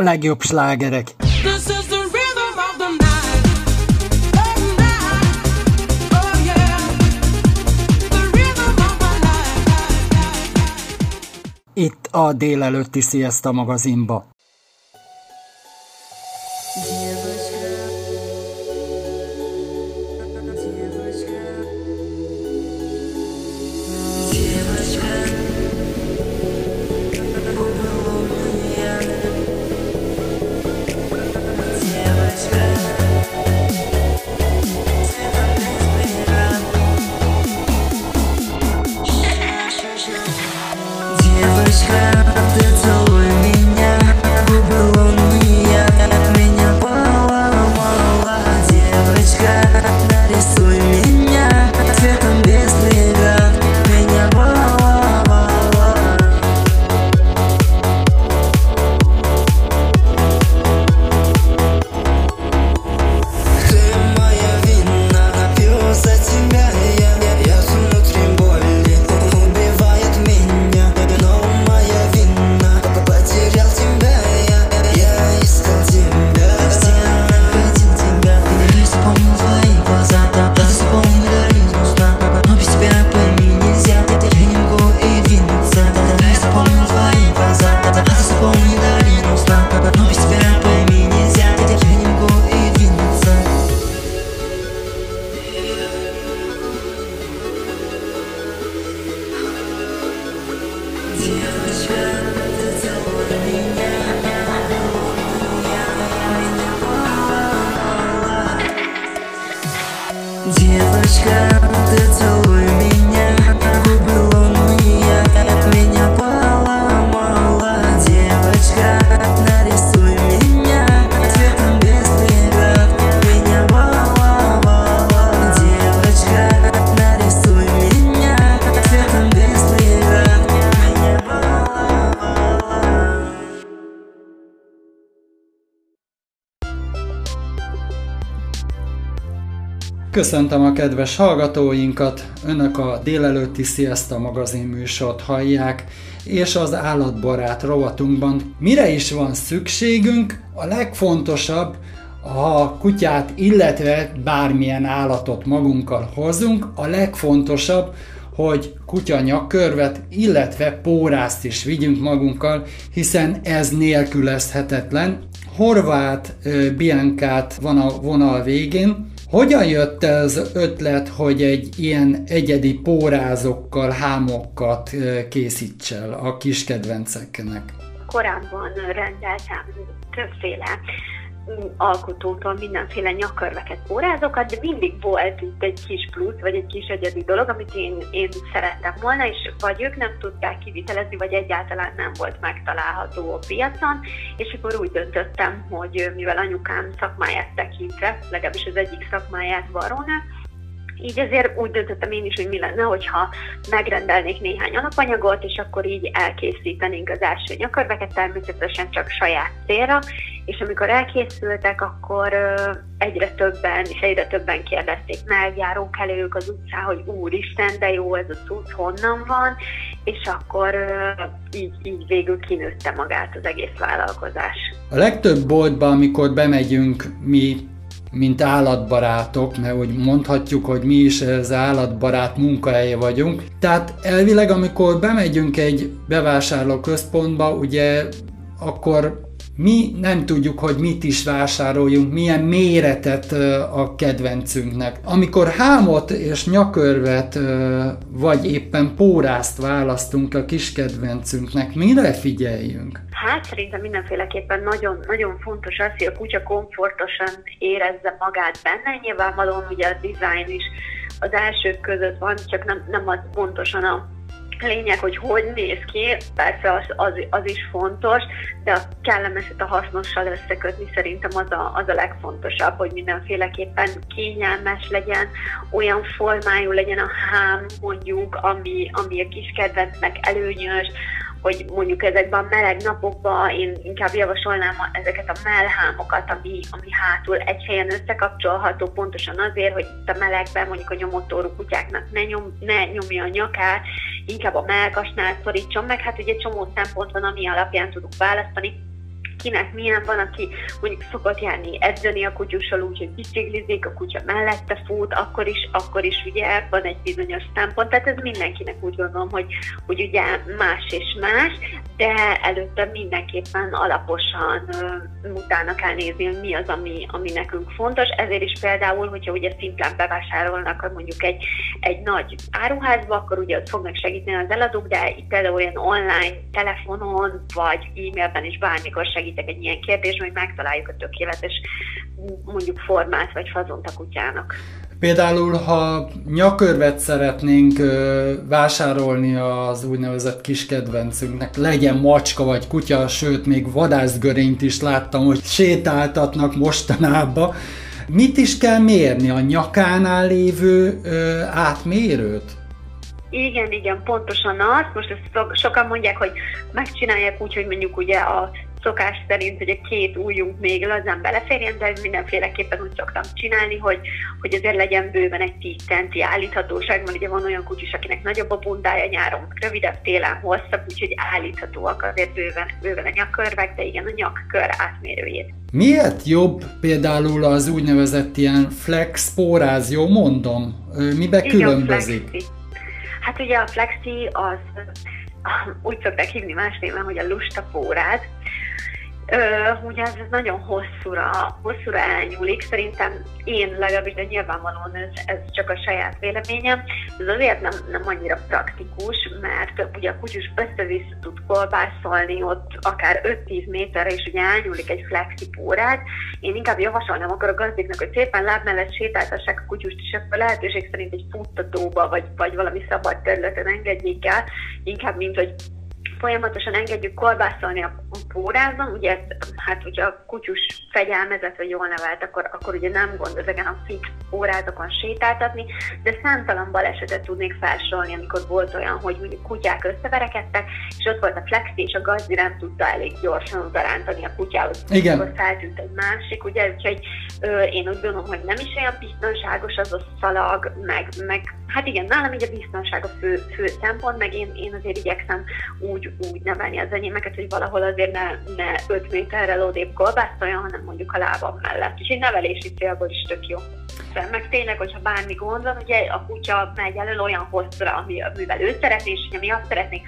a legjobb slágerek. Itt a délelőtti Siesta magazinba. Девочка Köszöntöm a kedves hallgatóinkat, Önök a délelőtti Sziaszta magazin műsort hallják, és az állatbarát rovatunkban mire is van szükségünk, a legfontosabb, ha kutyát, illetve bármilyen állatot magunkkal hozunk, a legfontosabb, hogy kutya nyakkörvet, illetve pórázt is vigyünk magunkkal, hiszen ez nélkülözhetetlen. Horvát Biancát van a vonal végén, hogyan jött ez ötlet, hogy egy ilyen egyedi pórázokkal, hámokat készíts el a kis kedvenceknek? Korábban rendeltem többféle alkotótól mindenféle nyakörveket, órázokat, de mindig volt itt egy kis plusz, vagy egy kis egyedi dolog, amit én, én szerettem volna, és vagy ők nem tudták kivitelezni, vagy egyáltalán nem volt megtalálható a piacon, és akkor úgy döntöttem, hogy mivel anyukám szakmáját tekintve, legalábbis az egyik szakmáját barónő, így ezért úgy döntöttem én is, hogy mi lenne, hogyha megrendelnék néhány alapanyagot, és akkor így elkészítenénk az első nyakörveket, természetesen csak saját célra, és amikor elkészültek, akkor egyre többen, és egyre többen kérdezték meg, járók elők az utcán, hogy úristen, de jó ez a cucc, honnan van, és akkor így, így végül kinőtte magát az egész vállalkozás. A legtöbb boltban, amikor bemegyünk mi mint állatbarátok, mert úgy mondhatjuk, hogy mi is az állatbarát munkahelye vagyunk. Tehát elvileg, amikor bemegyünk egy bevásárló központba, ugye akkor mi nem tudjuk, hogy mit is vásároljunk, milyen méretet a kedvencünknek. Amikor hámot és nyakörvet, vagy éppen pórázt választunk a kis kedvencünknek, mire figyeljünk? Hát szerintem mindenféleképpen nagyon, nagyon fontos az, hogy a kutya komfortosan érezze magát benne. Nyilvánvalóan ugye a design is az elsők között van, csak nem, nem az pontosan a lényeg, hogy hogy néz ki, persze az, az, az is fontos, de a kellemeset a hasznossal összekötni szerintem az a, az a legfontosabb, hogy mindenféleképpen kényelmes legyen, olyan formájú legyen a hám mondjuk, ami, ami a kis kedvencnek előnyös, hogy mondjuk ezekben a meleg napokban én inkább javasolnám ezeket a melhámokat, ami, ami hátul egy helyen összekapcsolható, pontosan azért, hogy itt a melegben mondjuk a nyomotórú kutyáknak ne, nyom, ne nyomja a nyakát, inkább a melkasnál szorítson meg, hát ugye csomó szempont van, ami alapján tudunk választani, kinek milyen van, aki mondjuk szokott járni edzeni a kutyussal úgy, hogy biciklizik, a kutya mellette fut, akkor is, akkor is ugye van egy bizonyos szempont, tehát ez mindenkinek úgy gondolom, hogy, hogy ugye más és más, de előtte mindenképpen alaposan uh, utána kell nézni, hogy mi az, ami, ami nekünk fontos, ezért is például, hogyha ugye szimplán bevásárolnak mondjuk egy, egy nagy áruházba, akkor ugye ott fognak segíteni az eladók, de itt például olyan online, telefonon, vagy e-mailben is bármikor segít segítek egy ilyen kérdésben, hogy megtaláljuk a tökéletes mondjuk formát vagy fazont a kutyának. Például, ha nyakörvet szeretnénk ö, vásárolni az úgynevezett kis kedvencünknek, legyen macska vagy kutya, sőt, még vadászgörényt is láttam, hogy sétáltatnak mostanában. Mit is kell mérni? A nyakánál lévő ö, átmérőt? Igen, igen, pontosan az. Most ezt sokan mondják, hogy megcsinálják úgy, hogy mondjuk ugye a szokás szerint, hogy a két ujjunk még lazán beleférjen, de mindenféleképpen úgy szoktam csinálni, hogy, hogy azért legyen bőven egy 10 centi állíthatóság, mert ugye van olyan kutyus, akinek nagyobb a bundája nyáron, rövidebb télen hosszabb, úgyhogy állíthatóak azért bőven, bőven a nyakkörvek, de igen, a nyakkör átmérőjét. Miért jobb például az úgynevezett ilyen flex póráz, jó mondom? Mibe igen, különbözik? Flexi. Hát ugye a flexi az úgy szokták hívni más néven, hogy a lusta póráz, ugye ez, nagyon hosszúra, hosszúra elnyúlik, szerintem én legalábbis, de nyilvánvalóan ez, ez csak a saját véleményem, ez azért nem, nem annyira praktikus, mert ugye a kutyus össze-vissza tud kolbászolni ott akár 5-10 méterre, és ugye elnyúlik egy flexi pórát. Én inkább javasolnám akkor a gazdiknak, hogy szépen láb mellett sétáltassák a kutyust, és akkor lehetőség szerint egy futtatóba, vagy, vagy valami szabad területen engedjék el, inkább mint hogy folyamatosan engedjük korbászolni a pórázon, ugye hát hogyha a kutyus fegyelmezett vagy jól nevelt, akkor, akkor ugye nem gond ezeken a fix órázokon sétáltatni, de számtalan balesetet tudnék felsorolni, amikor volt olyan, hogy mondjuk kutyák összeverekedtek, és ott volt a flexi, és a gazdi nem tudta elég gyorsan odarántani a kutyához. Igen. Akkor feltűnt egy másik, ugye, úgyhogy ö, én úgy gondolom, hogy nem is olyan biztonságos az a szalag, meg, meg hát igen, nálam így a biztonság a fő, fő szempont, meg én, én azért igyekszem úgy úgy nevelni az enyémeket, hogy valahol azért ne, ne 5 méterrel odébb kolbászoljon, hanem mondjuk a lábam mellett. És egy nevelési célból is tök jó. De meg tényleg, hogyha bármi gond van, ugye a kutya megy elő olyan hosszra, ami, amivel ő szeretné, és mi azt szeretnénk,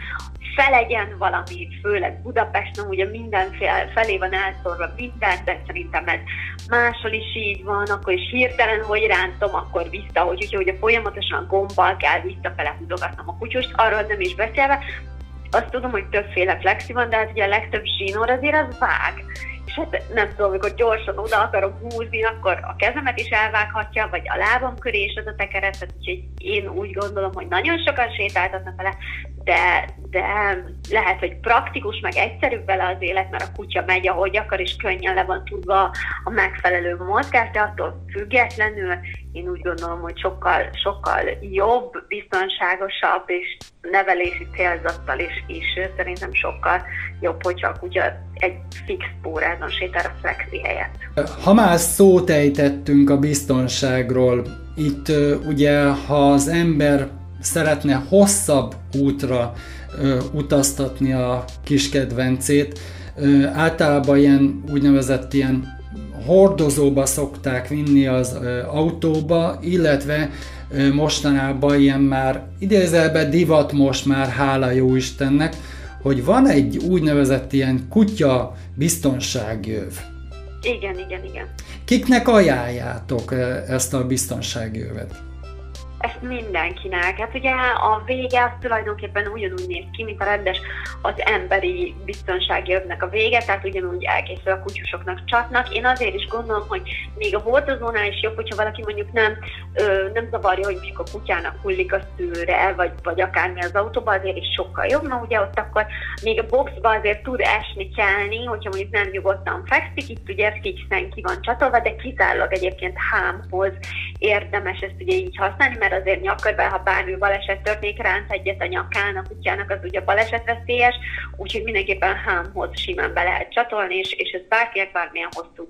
felegyen valami, főleg Budapesten, ugye minden felé van elszorva minden, de szerintem ez máshol is így van, akkor is hirtelen, hogy rántom, akkor vissza, hogy ugye, ugye folyamatosan gombbal kell visszafele húzogatnom a kutyust, arról nem is beszélve, azt tudom, hogy többféle flexi van, de hát ugye a legtöbb zsinór azért az vág. És hát nem tudom, amikor gyorsan oda akarok húzni, akkor a kezemet is elvághatja, vagy a lábam köré is az a tekeret, úgyhogy én úgy gondolom, hogy nagyon sokan sétáltatnak vele, de, de lehet, hogy praktikus, meg egyszerűbb vele az élet, mert a kutya megy, ahogy akar, és könnyen le van tudva a megfelelő mozgás, de attól függetlenül én úgy gondolom, hogy sokkal, sokkal jobb, biztonságosabb és nevelési célzattal is, is szerintem sokkal jobb, hogyha a kutya egy fix pórázon sétál a flexi helyett. Ha már szót ejtettünk a biztonságról, itt ugye, ha az ember szeretne hosszabb útra ö, utaztatni a kis kedvencét, ö, általában ilyen úgynevezett ilyen hordozóba szokták vinni az autóba, illetve mostanában ilyen már idézelben divat most már, hála jó Istennek, hogy van egy úgynevezett ilyen kutya biztonságjöv. Igen, igen, igen. Kiknek ajánljátok ezt a biztonságjövet? Ezt mindenkinek. Hát ugye a vége az tulajdonképpen ugyanúgy néz ki, mint a rendes az emberi biztonsági övnek a vége, tehát ugyanúgy elkészül a kutyusoknak csatnak. Én azért is gondolom, hogy még a hordozónál is jobb, hogyha valaki mondjuk nem, ö, nem zavarja, hogy mondjuk a kutyának hullik a szőre, vagy, vagy akármi az autóba, azért is sokkal jobb, mert ugye ott akkor még a boxba azért tud esni, kelni, hogyha mondjuk nem nyugodtan fekszik, itt ugye fixen ki van csatolva, de kizárólag egyébként hámhoz érdemes ezt ugye így használni, mert azért nyakörben, ha bármi baleset történik, ránc egyet a nyakán, a kutyának az ugye balesetveszélyes, úgyhogy mindenképpen hámhoz simán be lehet csatolni, és, és ezt bárkinek bármilyen hosszú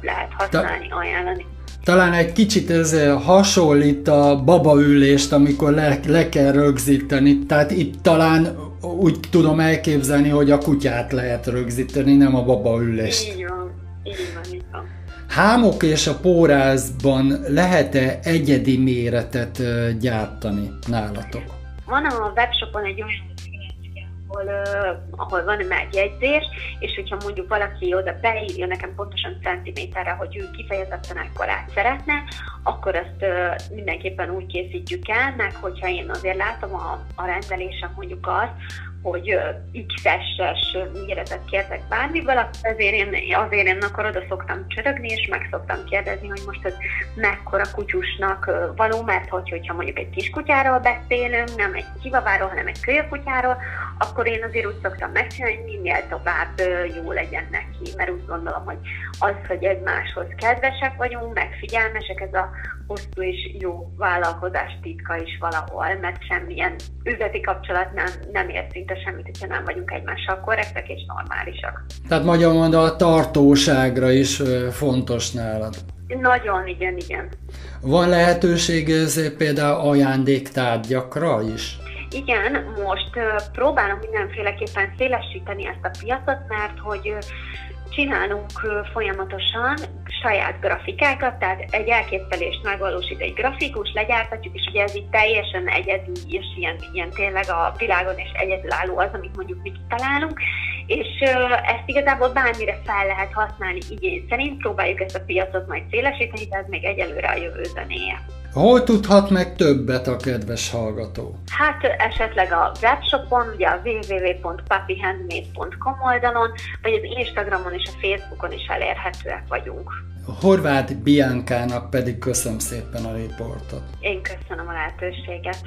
lehet használni, ajánlani. Talán egy kicsit ez hasonlít a babaülést, amikor le, le kell rögzíteni. Tehát itt talán úgy tudom elképzelni, hogy a kutyát lehet rögzíteni, nem a babaülést. Így van, így van, így van. Hámok és a pórázban lehet-e egyedi méretet gyártani nálatok? Van a webshopon egy olyan ahol, uh, ahol van egy és hogyha mondjuk valaki oda beírja nekem pontosan centiméterre, hogy ő kifejezetten ekkorát szeretne, akkor uh, mindenképpen úgy készítjük el, meg hogyha én azért látom a, a rendelésem mondjuk azt, hogy X-es méretet kértek bármiből, azért én, azért én akkor oda szoktam csörögni, és meg szoktam kérdezni, hogy most ez mekkora kutyusnak való, mert hogy, hogyha mondjuk egy kiskutyáról beszélünk, nem egy kivaváról, hanem egy kölyökutyáról, akkor én azért úgy szoktam megcsinálni, hogy minél tovább jó legyen neki, mert úgy gondolom, hogy az, hogy egymáshoz kedvesek vagyunk, meg figyelmesek, ez a hosszú és jó vállalkozás titka is valahol, mert semmilyen üzleti kapcsolat nem, nem ér szinte semmit, hogyha nem vagyunk egymással korrektek és normálisak. Tehát magyar mondva a tartóságra is fontos nálad. Nagyon, igen, igen. Van lehetőség ez például ajándéktárgyakra is? Igen, most próbálom mindenféleképpen szélesíteni ezt a piacot, mert hogy csinálunk folyamatosan saját grafikákat, tehát egy elképzelést megvalósít egy grafikus, legyártatjuk, és ugye ez így teljesen egyedül, és ilyen, ilyen tényleg a világon is egyedülálló az, amit mondjuk mi kitalálunk, és ezt igazából bármire fel lehet használni igény szerint, próbáljuk ezt a piacot majd szélesíteni, de ez még egyelőre a jövő zenéje. Hol tudhat meg többet a kedves hallgató? Hát esetleg a webshopon, ugye a www.papihandmade.com oldalon, vagy az Instagramon és a Facebookon is elérhetőek vagyunk. Horváth Biankának pedig köszönöm szépen a riportot. Én köszönöm a lehetőséget.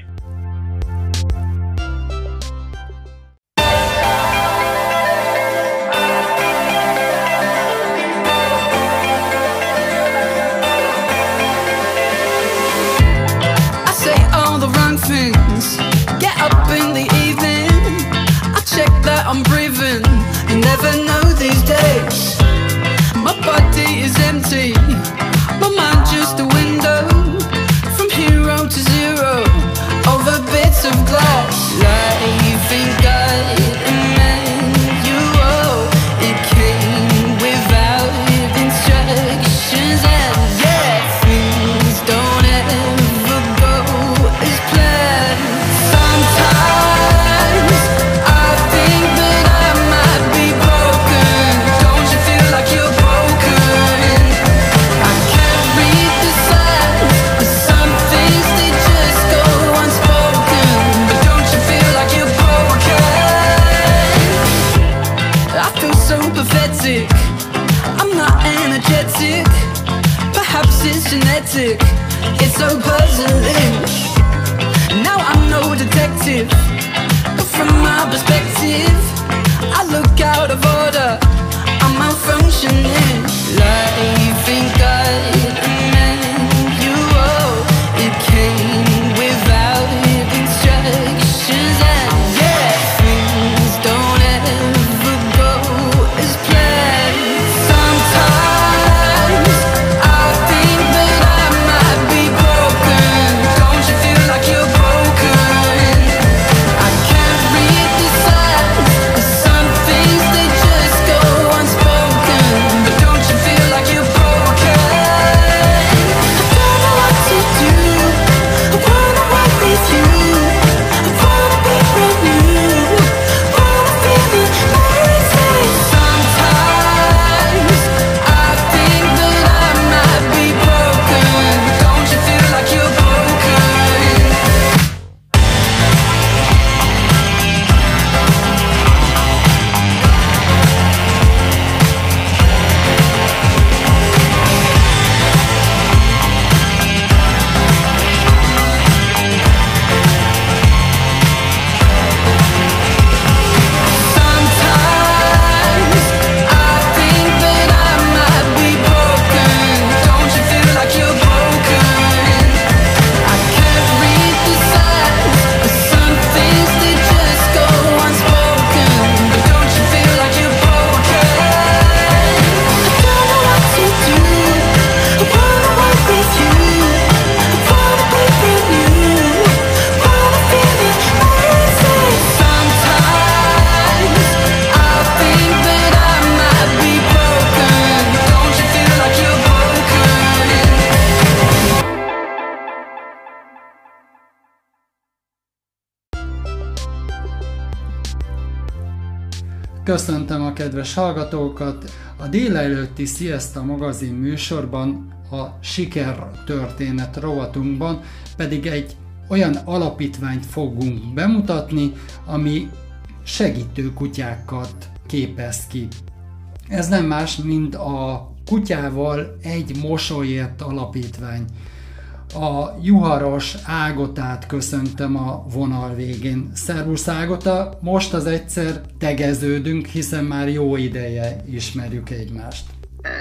Köszöntöm a kedves hallgatókat! A délelőtti Sziaszta magazin műsorban a sikertörténet rovatunkban pedig egy olyan alapítványt fogunk bemutatni, ami segítő kutyákat képez ki. Ez nem más, mint a kutyával egy mosolyért alapítvány. A juharos Ágotát köszöntöm a vonal végén. Szervusz Ágota, most az egyszer tegeződünk, hiszen már jó ideje ismerjük egymást.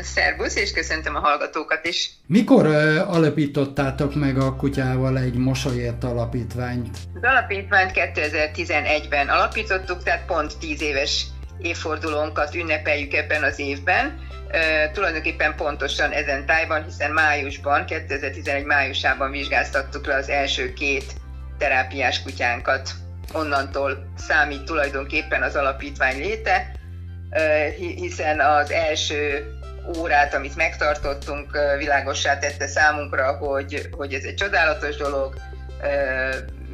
Szervusz, és köszöntöm a hallgatókat is. Mikor alapítottátok meg a kutyával egy mosolyért alapítványt? Az alapítványt 2011-ben alapítottuk, tehát pont 10 éves évfordulónkat ünnepeljük ebben az évben. Tulajdonképpen pontosan ezen tájban, hiszen májusban, 2011 májusában vizsgáztattuk le az első két terápiás kutyánkat. Onnantól számít tulajdonképpen az alapítvány léte, hiszen az első órát, amit megtartottunk, világossá tette számunkra, hogy, hogy ez egy csodálatos dolog,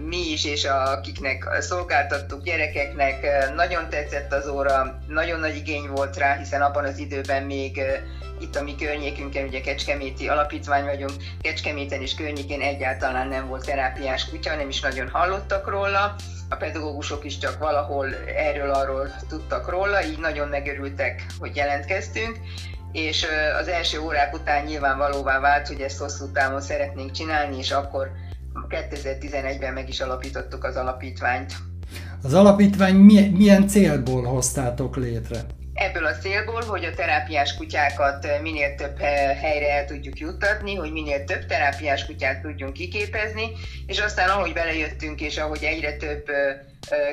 mi is, és akiknek szolgáltattuk gyerekeknek, nagyon tetszett az óra, nagyon nagy igény volt rá, hiszen abban az időben még itt a mi környékünkön, ugye Kecskeméti alapítvány vagyunk, Kecskeméten és környékén egyáltalán nem volt terápiás kutya, nem is nagyon hallottak róla, a pedagógusok is csak valahol erről-arról tudtak róla, így nagyon megörültek, hogy jelentkeztünk, és az első órák után nyilvánvalóvá vált, hogy ezt hosszú távon szeretnénk csinálni, és akkor 2011-ben meg is alapítottuk az alapítványt. Az alapítvány milyen célból hoztátok létre? Ebből a célból, hogy a terápiás kutyákat minél több helyre el tudjuk juttatni, hogy minél több terápiás kutyát tudjunk kiképezni, és aztán ahogy belejöttünk, és ahogy egyre több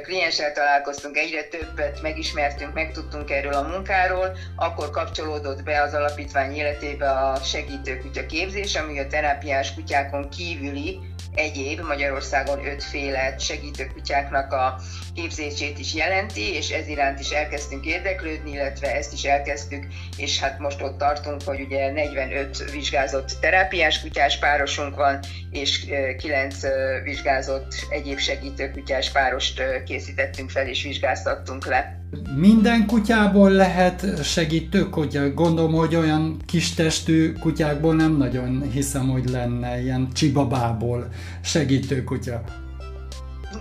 klienssel találkoztunk, egyre többet megismertünk, megtudtunk erről a munkáról, akkor kapcsolódott be az alapítvány életébe a segítőkutya képzés, ami a terápiás kutyákon kívüli egyéb Magyarországon ötféle segítőkutyáknak a képzését is jelenti, és ez iránt is elkezdtünk érdeklődni, illetve ezt is elkezdtük, és hát most ott tartunk, hogy ugye 45 vizsgázott terápiás kutyás párosunk van, és 9 vizsgázott egyéb segítőkutyás párost készítettünk fel, és vizsgáztattunk le. Minden kutyából lehet segítő kutya. Gondolom, hogy olyan kis testű kutyákból nem nagyon hiszem, hogy lenne ilyen csibabából segítő kutya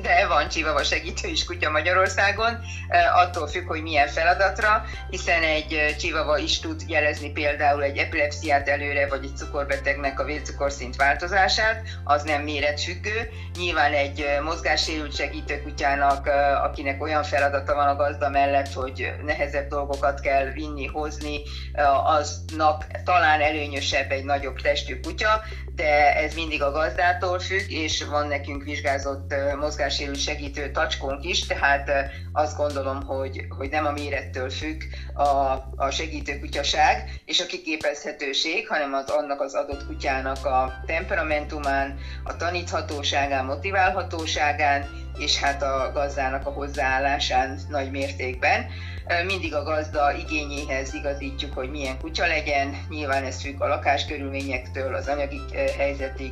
de van csivava segítő is kutya Magyarországon, attól függ, hogy milyen feladatra, hiszen egy csivava is tud jelezni például egy epilepsziát előre, vagy egy cukorbetegnek a vércukorszint változását, az nem méretfüggő. Nyilván egy mozgássérült segítő kutyának, akinek olyan feladata van a gazda mellett, hogy nehezebb dolgokat kell vinni, hozni, aznak talán előnyösebb egy nagyobb testű kutya, de ez mindig a gazdától függ, és van nekünk vizsgázott mozgássérült segítő tacskónk is, tehát azt gondolom, hogy, hogy nem a mérettől függ a, a segítő kutyaság és a kiképezhetőség, hanem az annak az adott kutyának a temperamentumán, a taníthatóságán, motiválhatóságán, és hát a gazdának a hozzáállásán nagy mértékben. Mindig a gazda igényéhez igazítjuk, hogy milyen kutya legyen. Nyilván ez függ a lakáskörülményektől, az anyagi helyzetig,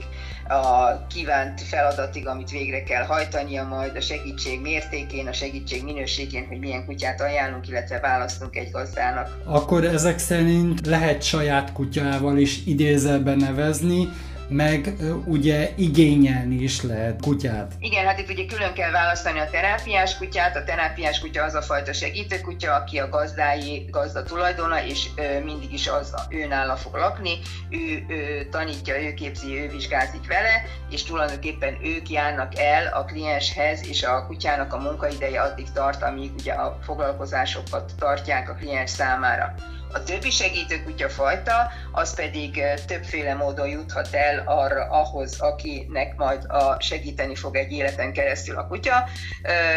a kívánt feladatig, amit végre kell hajtania, majd a segítség mértékén, a segítség minőségén, hogy milyen kutyát ajánlunk, illetve választunk egy gazdának. Akkor ezek szerint lehet saját kutyával is idézelbe nevezni, meg ugye igényelni is lehet kutyát. Igen, hát itt ugye külön kell választani a terápiás kutyát. A terápiás kutya az a fajta segítő kutya, aki a gazdái, gazda tulajdona, és ö, mindig is az ő nála fog lakni. Ő, ő tanítja, ő képzi, ő vizsgázik vele, és tulajdonképpen ők járnak el a klienshez, és a kutyának a munkaideje addig tart, amíg ugye a foglalkozásokat tartják a kliens számára. A többi segítő fajta, az pedig többféle módon juthat el arra, ahhoz, akinek majd a segíteni fog egy életen keresztül a kutya.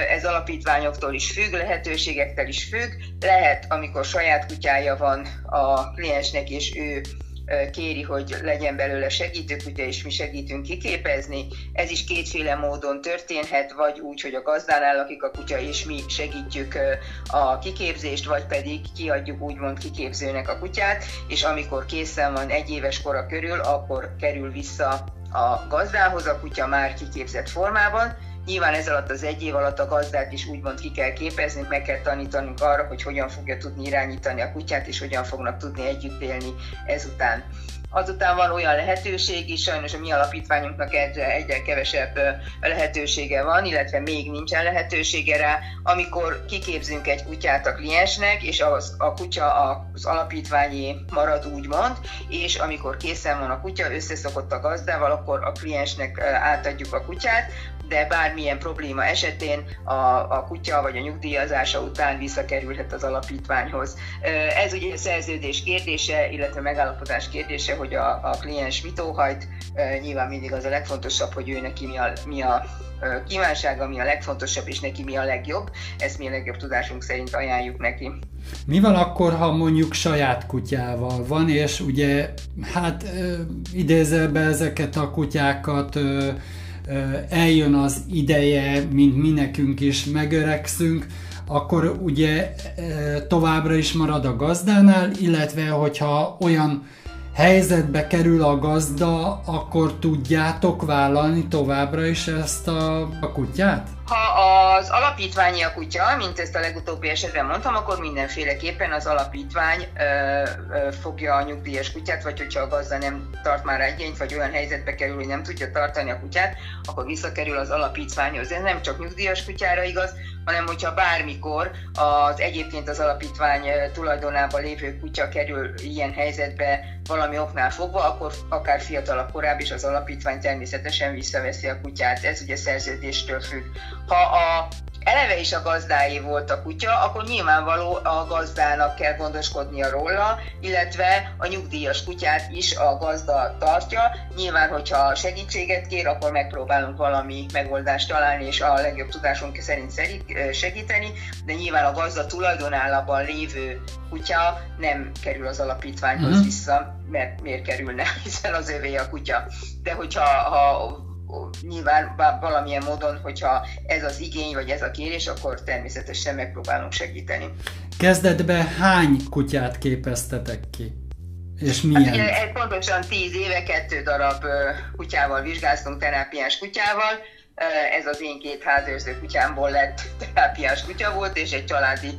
Ez alapítványoktól is függ, lehetőségektől is függ. Lehet, amikor saját kutyája van a kliensnek, és ő kéri, hogy legyen belőle segítőkutya, és mi segítünk kiképezni. Ez is kétféle módon történhet, vagy úgy, hogy a gazdánál lakik a kutya, és mi segítjük a kiképzést, vagy pedig kiadjuk úgymond kiképzőnek a kutyát, és amikor készen van egy éves kora körül, akkor kerül vissza a gazdához a kutya már kiképzett formában, Nyilván ez alatt az egy év alatt a gazdát is úgymond ki kell képezni, meg kell tanítanunk arra, hogy hogyan fogja tudni irányítani a kutyát, és hogyan fognak tudni együtt élni ezután. Azután van olyan lehetőség is, sajnos a mi alapítványunknak egyre, egyre kevesebb lehetősége van, illetve még nincsen lehetősége rá, amikor kiképzünk egy kutyát a kliensnek, és az, a kutya az alapítványé marad úgymond, és amikor készen van a kutya, összeszokott a gazdával, akkor a kliensnek átadjuk a kutyát, de bármilyen probléma esetén a, a kutya vagy a nyugdíjazása után visszakerülhet az alapítványhoz. Ez ugye a szerződés kérdése, illetve megállapodás kérdése, hogy a, a kliens mit óhajt. Nyilván mindig az a legfontosabb, hogy ő neki mi a, mi a kívánsága, mi a legfontosabb, és neki mi a legjobb. Ezt mi a legjobb tudásunk szerint ajánljuk neki. Mi van akkor, ha mondjuk saját kutyával van, és ugye, hát idézel be ezeket a kutyákat, eljön az ideje, mint mi nekünk is megöregszünk, akkor ugye továbbra is marad a gazdánál, illetve hogyha olyan helyzetbe kerül a gazda, akkor tudjátok vállalni továbbra is ezt a, a kutyát? Ha az alapítványi a kutya, mint ezt a legutóbbi esetben mondtam, akkor mindenféleképpen az alapítvány ö, ö, fogja a nyugdíjas kutyát, vagy hogyha a gazda nem tart már igényt, vagy olyan helyzetbe kerül, hogy nem tudja tartani a kutyát, akkor visszakerül az alapítványhoz. Ez nem csak nyugdíjas kutyára igaz, hanem hogyha bármikor az egyébként az alapítvány tulajdonában lévő kutya kerül ilyen helyzetbe valami oknál fogva, akkor akár fiatalabb korábbi is az alapítvány természetesen visszaveszi a kutyát. Ez ugye szerződéstől függ. Ha a eleve is a gazdáé volt a kutya, akkor nyilvánvaló a gazdának kell gondoskodnia róla, illetve a nyugdíjas kutyát is a gazda tartja. Nyilván, hogyha segítséget kér, akkor megpróbálunk valami megoldást találni, és a legjobb tudásunk szerint segíteni, de nyilván a gazda tulajdonállapban lévő kutya nem kerül az alapítványhoz uh-huh. vissza, mert miért kerülne, hiszen az övé a kutya. De hogyha ha nyilván valamilyen módon, hogyha ez az igény, vagy ez a kérés, akkor természetesen megpróbálunk segíteni. Kezdetben hány kutyát képeztetek ki? És milyen? Hát ugye, pontosan 10 éve kettő darab kutyával vizsgáztunk, terápiás kutyával. Ez az én két házőrző kutyámból lett terápiás kutya volt, és egy családi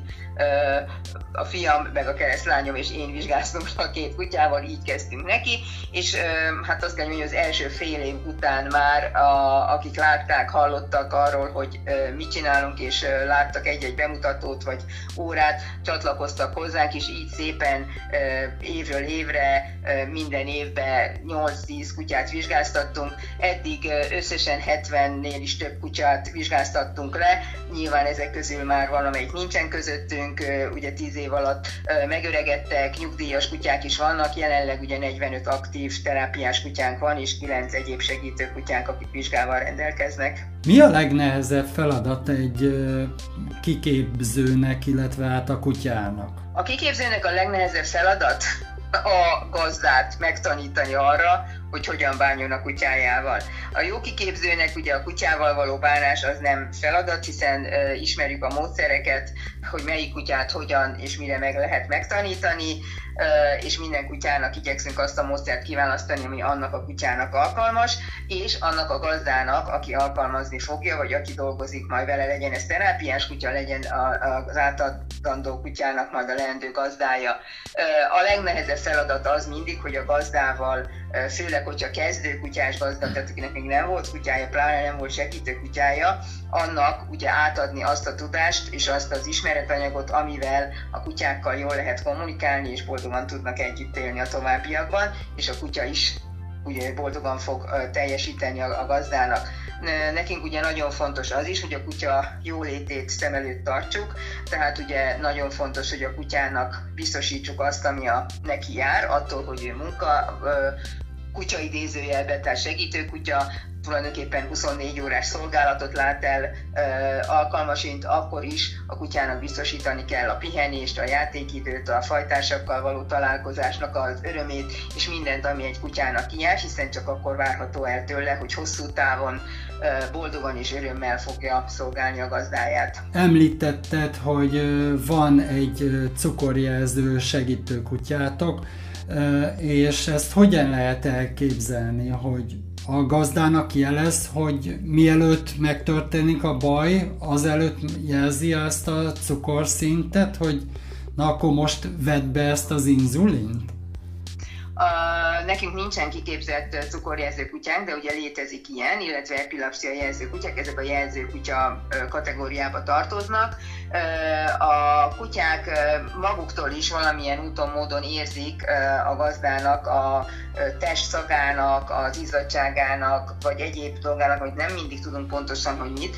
a fiam, meg a keresztlányom és én vizsgáztunk a két kutyával, így kezdtünk neki, és hát azt kell mondani, hogy az első fél év után már, a, akik látták, hallottak arról, hogy mit csinálunk, és láttak egy-egy bemutatót vagy órát, csatlakoztak hozzánk, és így szépen évről évre minden évben 8-10 kutyát vizsgáztattunk. Eddig összesen 70-nél is több kutyát vizsgáztattunk le, nyilván ezek közül már valamelyik nincsen közöttünk, ugye 10 év alatt megöregedtek, nyugdíjas kutyák is vannak, jelenleg ugye 45 aktív terápiás kutyánk van, és 9 egyéb segítő kutyánk, akik vizsgával rendelkeznek. Mi a legnehezebb feladat egy kiképzőnek, illetve hát a kutyának? A kiképzőnek a legnehezebb feladat a gazdát megtanítani arra, hogy hogyan bánjon a kutyájával. A jó kiképzőnek ugye a kutyával való bánás az nem feladat, hiszen uh, ismerjük a módszereket, hogy melyik kutyát hogyan és mire meg lehet megtanítani, uh, és minden kutyának igyekszünk azt a módszert kiválasztani, ami annak a kutyának alkalmas, és annak a gazdának, aki alkalmazni fogja, vagy aki dolgozik majd vele, legyen ez terápiás kutya, legyen az átadandó kutyának majd a leendő gazdája. Uh, a legnehezebb feladat az mindig, hogy a gazdával főleg, hogyha kezdő kutyás gazdag, tehát akinek még nem volt kutyája, pláne nem volt segítő kutyája, annak ugye átadni azt a tudást és azt az ismeretanyagot, amivel a kutyákkal jól lehet kommunikálni, és boldogan tudnak együtt élni a továbbiakban, és a kutya is ugye boldogan fog teljesíteni a, gazdának. Nekünk ugye nagyon fontos az is, hogy a kutya jólétét szem előtt tartsuk, tehát ugye nagyon fontos, hogy a kutyának biztosítsuk azt, ami a neki jár, attól, hogy ő munka, kutya idézőjelben, tehát segítő kutya, tulajdonképpen 24 órás szolgálatot lát el ö, alkalmasint, akkor is a kutyának biztosítani kell a pihenést, a játékidőt, a fajtársakkal való találkozásnak az örömét, és mindent, ami egy kutyának jár, hiszen csak akkor várható el tőle, hogy hosszú távon ö, boldogan és örömmel fogja szolgálni a gazdáját. Említetted, hogy van egy cukorjelző segítő kutyátok, és ezt hogyan lehet elképzelni, hogy a gazdának jelez, hogy mielőtt megtörténik a baj, azelőtt jelzi ezt a cukorszintet, hogy na akkor most vedd be ezt az inzulint? Uh, nekünk nincsen kiképzett cukorjelző kutyánk, de ugye létezik ilyen, illetve epilepsia jelző kutyák, ezek a jelző kutya kategóriába tartoznak. A kutyák maguktól is valamilyen úton, módon érzik a gazdának a testszagának, az izzadságának, vagy egyéb dolgának, hogy nem mindig tudunk pontosan, hogy mit,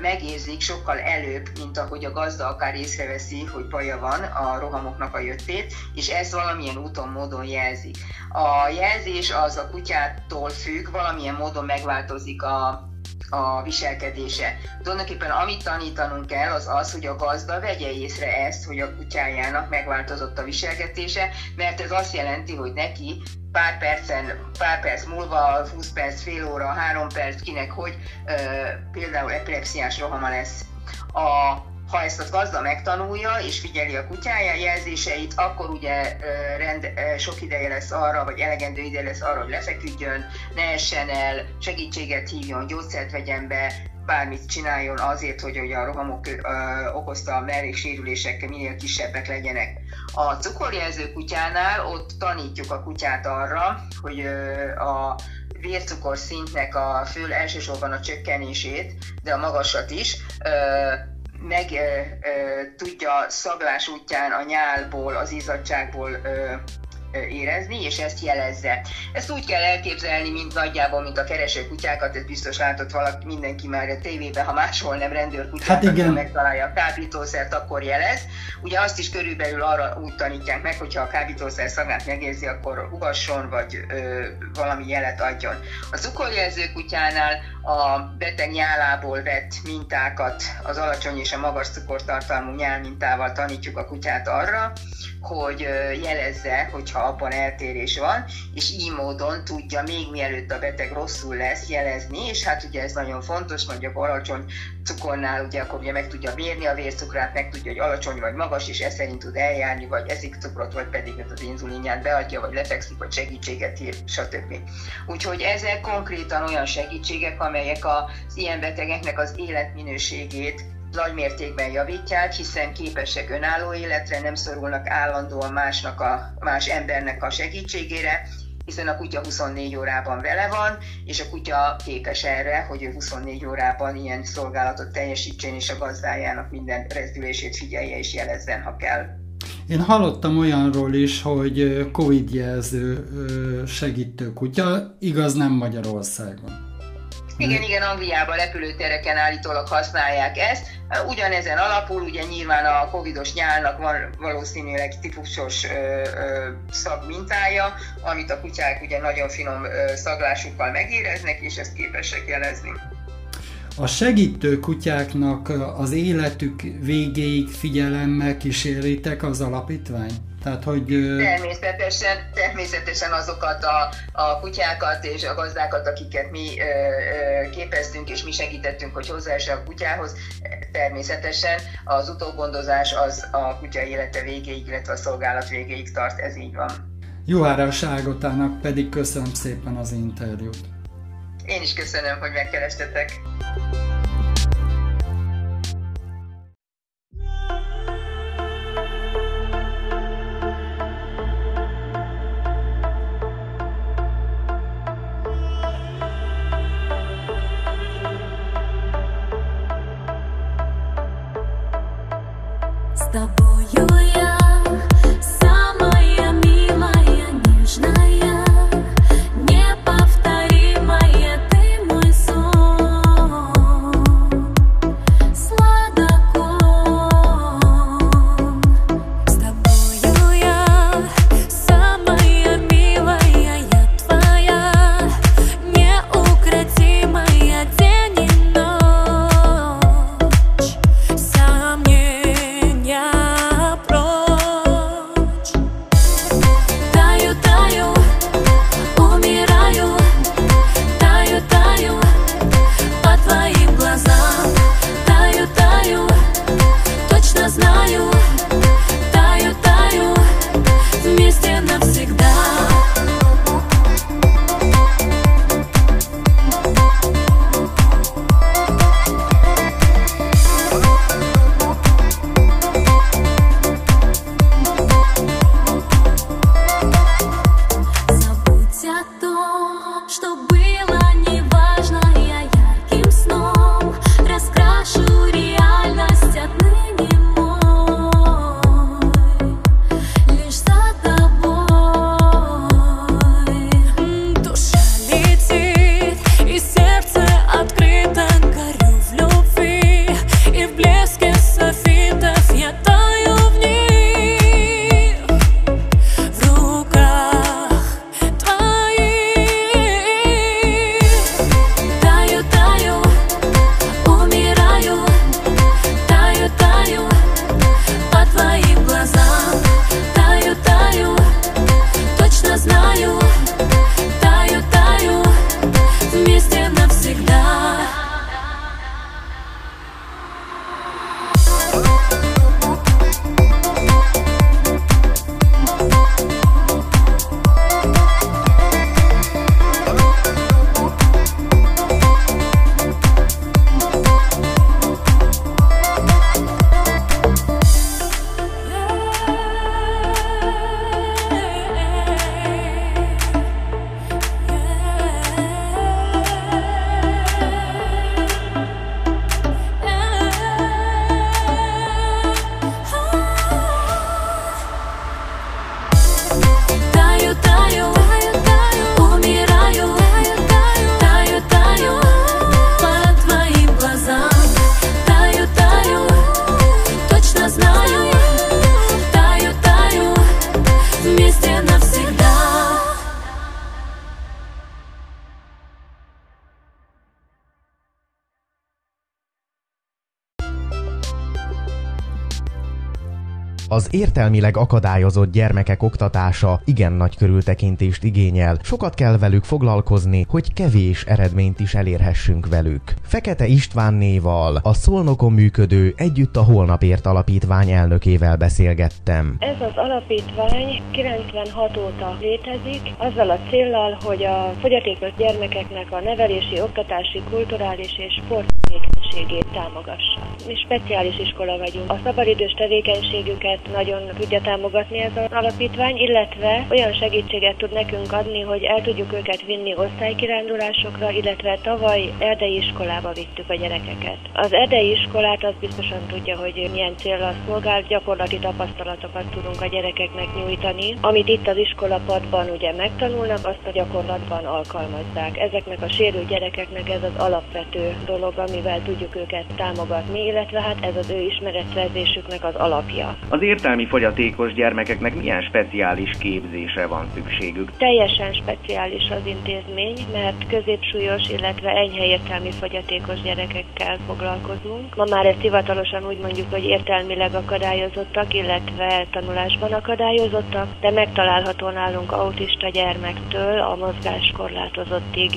megérzik sokkal előbb, mint ahogy a gazda akár észreveszi, hogy baja van a rohamoknak a jöttét, és ez valamilyen úton, módon jelzik. A jelzés az a kutyától függ, valamilyen módon megváltozik a a viselkedése. Tulajdonképpen amit tanítanunk kell, az az, hogy a gazda vegye észre ezt, hogy a kutyájának megváltozott a viselkedése, mert ez azt jelenti, hogy neki pár percen, pár perc múlva, 20 perc, fél óra, három perc, kinek hogy, ö, például epilepsziás rohama lesz. A ha ezt a gazda megtanulja és figyeli a kutyája jelzéseit, akkor ugye rend, sok ideje lesz arra, vagy elegendő ideje lesz arra, hogy lefeküdjön, ne essen el, segítséget hívjon, gyógyszert vegyen be, bármit csináljon azért, hogy, hogy a rohamok okozta melléksérülések minél kisebbek legyenek. A cukorjelző kutyánál ott tanítjuk a kutyát arra, hogy a vércukor szintnek a föl elsősorban a csökkenését, de a magasat is, meg e, tudja szaglás útján a nyálból, az izzadságból e, érezni, és ezt jelezze. Ezt úgy kell elképzelni, mint nagyjából, mint a kereső kutyákat, ez biztos látott valaki, mindenki már a tévében, ha máshol nem rendőrkutyát, hát igen. megtalálja a kábítószert, akkor jelez. Ugye azt is körülbelül arra úgy tanítják meg, hogyha a kábítószer szagát megérzi, akkor ugasson, vagy ö, valami jelet adjon. A cukorjelző kutyánál a beteg nyálából vett mintákat az alacsony és a magas cukortartalmú nyálmintával tanítjuk a kutyát arra, hogy jelezze, hogyha abban eltérés van, és így módon tudja még mielőtt a beteg rosszul lesz jelezni, és hát ugye ez nagyon fontos, mondjuk alacsony cukornál ugye akkor ugye meg tudja mérni a vércukrát, meg tudja, hogy alacsony vagy magas, és ez szerint tud eljárni, vagy eszik cukrot, vagy pedig az inzulinját beadja, vagy lefekszik, vagy segítséget ír, stb. Úgyhogy ezek konkrétan olyan segítségek, amelyek az ilyen betegeknek az életminőségét nagy mértékben javítják, hiszen képesek önálló életre, nem szorulnak állandóan másnak a, más embernek a segítségére, hiszen a kutya 24 órában vele van, és a kutya képes erre, hogy ő 24 órában ilyen szolgálatot teljesítsen, és a gazdájának minden rezdülését figyelje és jelezzen, ha kell. Én hallottam olyanról is, hogy Covid jelző segítő kutya, igaz nem Magyarországon. Igen, igen, Angliában repülőtereken állítólag használják ezt. Ugyanezen alapul, ugye nyilván a covidos nyálnak van valószínűleg típusos ö, ö, szag mintája, amit a kutyák ugye nagyon finom ö, szaglásukkal megéreznek, és ezt képesek jelezni. A segítő kutyáknak az életük végéig figyelemmel kíséritek az alapítvány? Tehát, hogy... Természetesen, természetesen azokat a, a kutyákat és a gazdákat, akiket mi ö, ö, képeztünk és mi segítettünk, hogy hozzáesse a kutyához, természetesen az utógondozás az a kutya élete végéig, illetve a szolgálat végéig tart, ez így van. Juhára Ágotának pedig köszönöm szépen az interjút. Én is köszönöm, hogy megkerestetek. Az értelmileg akadályozott gyermekek oktatása igen nagy körültekintést igényel. Sokat kell velük foglalkozni, hogy kevés eredményt is elérhessünk velük. Fekete Istvánnéval, a Szolnokon működő Együtt a Holnapért alapítvány elnökével beszélgettem. Ez az alapítvány 96 óta létezik, azzal a céllal, hogy a fogyatékos gyermekeknek a nevelési, oktatási, kulturális és sport tevékenységét támogassa. Mi speciális iskola vagyunk. A szabadidős tevékenységüket nagyon tudja támogatni ez az alapítvány, illetve olyan segítséget tud nekünk adni, hogy el tudjuk őket vinni osztálykirándulásokra, illetve tavaly erdei iskolába vittük a gyerekeket. Az erdei iskolát az biztosan tudja, hogy milyen célra szolgál, gyakorlati tapasztalatokat tudunk a gyerekeknek nyújtani. Amit itt az iskolapadban ugye megtanulnak, azt a gyakorlatban alkalmazzák. Ezeknek a sérült gyerekeknek ez az alapvető dolog, amivel tudjuk őket támogatni, illetve hát ez az ő ismeretszerzésüknek az alapja. Az értelmi fogyatékos gyermekeknek milyen speciális képzésre van szükségük? Teljesen speciális az intézmény, mert középsúlyos, illetve enyhe értelmi fogyatékos gyerekekkel foglalkozunk. Ma már ezt hivatalosan úgy mondjuk, hogy értelmileg akadályozottak, illetve tanulásban akadályozottak, de megtalálható nálunk autista gyermektől a mozgáskorlátozottig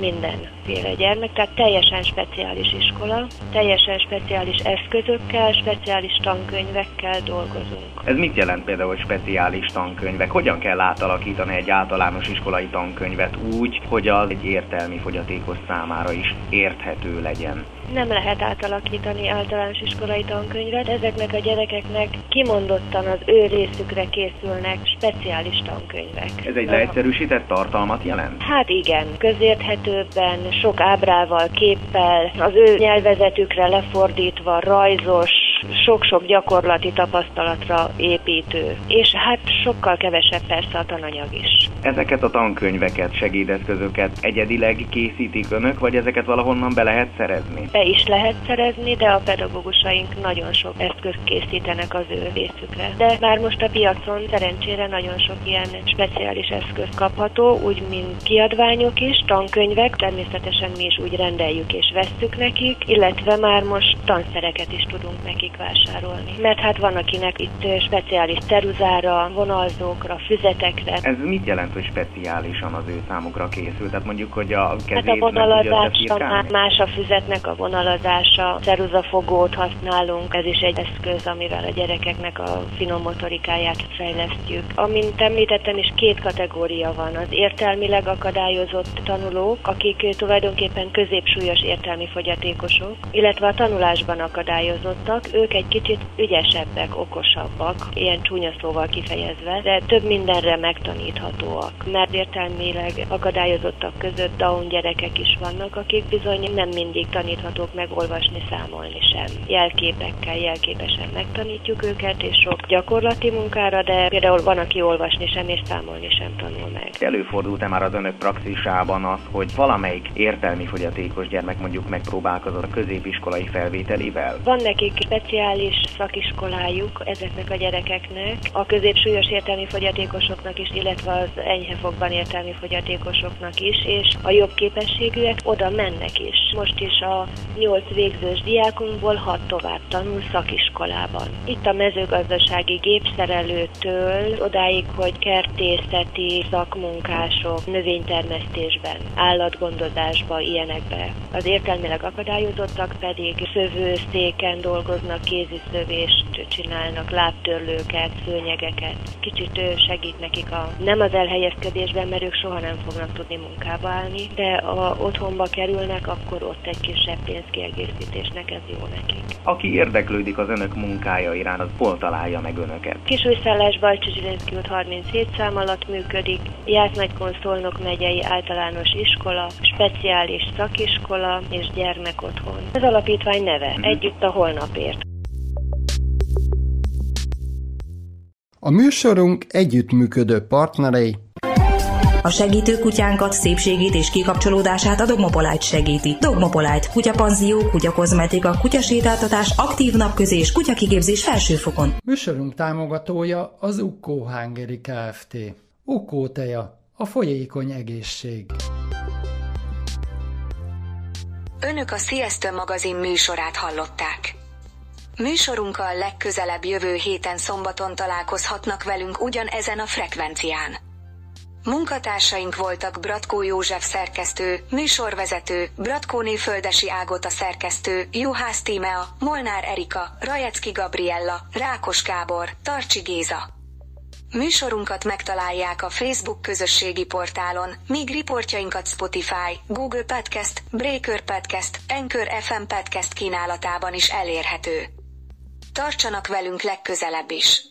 mindenféle gyermek, tehát teljesen speciális iskola, teljesen speciális eszközökkel, speciális tankönyvekkel dolgozunk. Ez mit jelent például, speciális tankönyvek? Hogyan kell átalakítani egy általános iskolai tankönyvet úgy, hogy az egy értelmi fogyatékos számára is érthető legyen? Nem lehet átalakítani általános iskolai tankönyvet, ezeknek a gyerekeknek kimondottan az ő részükre készülnek speciális tankönyvek. Ez egy leegyszerűsített tartalmat jelent? Hát igen, közérthetőbben, sok ábrával, képpel, az ő nyelvezetükre lefordítva, rajzos, sok-sok gyakorlati tapasztalatra építő, és hát sokkal kevesebb persze a tananyag is. Ezeket a tankönyveket, segédeszközöket egyedileg készítik önök, vagy ezeket valahonnan be lehet szerezni? Be is lehet szerezni, de a pedagógusaink nagyon sok eszközt készítenek az ő részükre. De már most a piacon szerencsére nagyon sok ilyen speciális eszköz kapható, úgy mint kiadványok is, tankönyvek, természetesen mi is úgy rendeljük és vesszük nekik, illetve már most tanszereket is tudunk nekik vásárolni. Mert hát van akinek itt speciális ceruzára, vonalzókra, füzetekre. Ez mit jelent, hogy speciálisan az ő számukra készült? Tehát mondjuk, hogy a kezét Hát a vonalazása már más a füzetnek a vonalazása, ceruzafogót használunk, ez is egy eszköz, amivel a gyerekeknek a finom motorikáját fejlesztjük. Amint említettem is, két kategória van. Az értelmileg akadályozott tanulók, akik tulajdonképpen középsúlyos értelmi fogyatékosok, illetve a tanulásban akadályozottak, ők egy kicsit ügyesebbek, okosabbak, ilyen csúnya szóval kifejezve, de több mindenre megtaníthatóak. Mert értelmileg akadályozottak között Down gyerekek is vannak, akik bizony nem mindig taníthatók meg olvasni, számolni sem. Jelképekkel, jelképesen megtanítjuk őket, és sok gyakorlati munkára, de például van, aki olvasni sem és számolni sem tanul meg. Előfordult-e már az önök praxisában az, hogy valamelyik értelmi fogyatékos gyermek mondjuk megpróbálkozott a középiskolai felvételével? Van nekik speciális szakiskolájuk ezeknek a gyerekeknek, a középsúlyos értelmi fogyatékosoknak is, illetve az enyhe fogban értelmi fogyatékosoknak is, és a jobb képességűek oda mennek is. Most is a nyolc végzős diákunkból hat tovább tanul szakiskolában. Itt a mezőgazdasági gépszerelőtől odáig, hogy kertészeti szakmunkások, növénytermesztésben, állatgondozásba, ilyenekbe. Az értelmileg akadályozottak pedig szövőszéken dolgoznak, kéziszövést csinálnak, lábtörlőket, szőnyegeket. Kicsit segít nekik a, nem az elhelyezkedésben, mert ők soha nem fognak tudni munkába állni, de ha otthonba kerülnek, akkor ott egy kisebb pénzkiegészítésnek ez jó nekik. Aki érdeklődik az önök munkája iránt, az hol találja meg önöket? Kisújszállás Bajcsi Zsilinszki út 37 szám alatt működik, Jászmegykon Szolnok megyei általános iskola, speciális szakiskola és gyermekotthon. Az alapítvány neve, együtt a holnapért. A műsorunk együttműködő partnerei a segítő kutyánkat, szépségét és kikapcsolódását a Dogmopolite segíti. Dogmopolite, kutyapanzió, kutyakozmetika, kutyasétáltatás, aktív napközés, kutyakigépzés felsőfokon. Műsorunk támogatója az Ukkó Hungary Kft. Ukkó teja, a folyékony egészség. Önök a Sziasztő magazin műsorát hallották. Műsorunkkal legközelebb jövő héten szombaton találkozhatnak velünk ugyanezen a frekvencián. Munkatársaink voltak Bratkó József szerkesztő, műsorvezető, Bratkóné Földesi Ágota szerkesztő, Juhász Tímea, Molnár Erika, Rajecki Gabriella, Rákos Gábor, Tarcsi Géza. Műsorunkat megtalálják a Facebook közösségi portálon, míg riportjainkat Spotify, Google Podcast, Breaker Podcast, Anchor FM Podcast kínálatában is elérhető. Tartsanak velünk legközelebb is!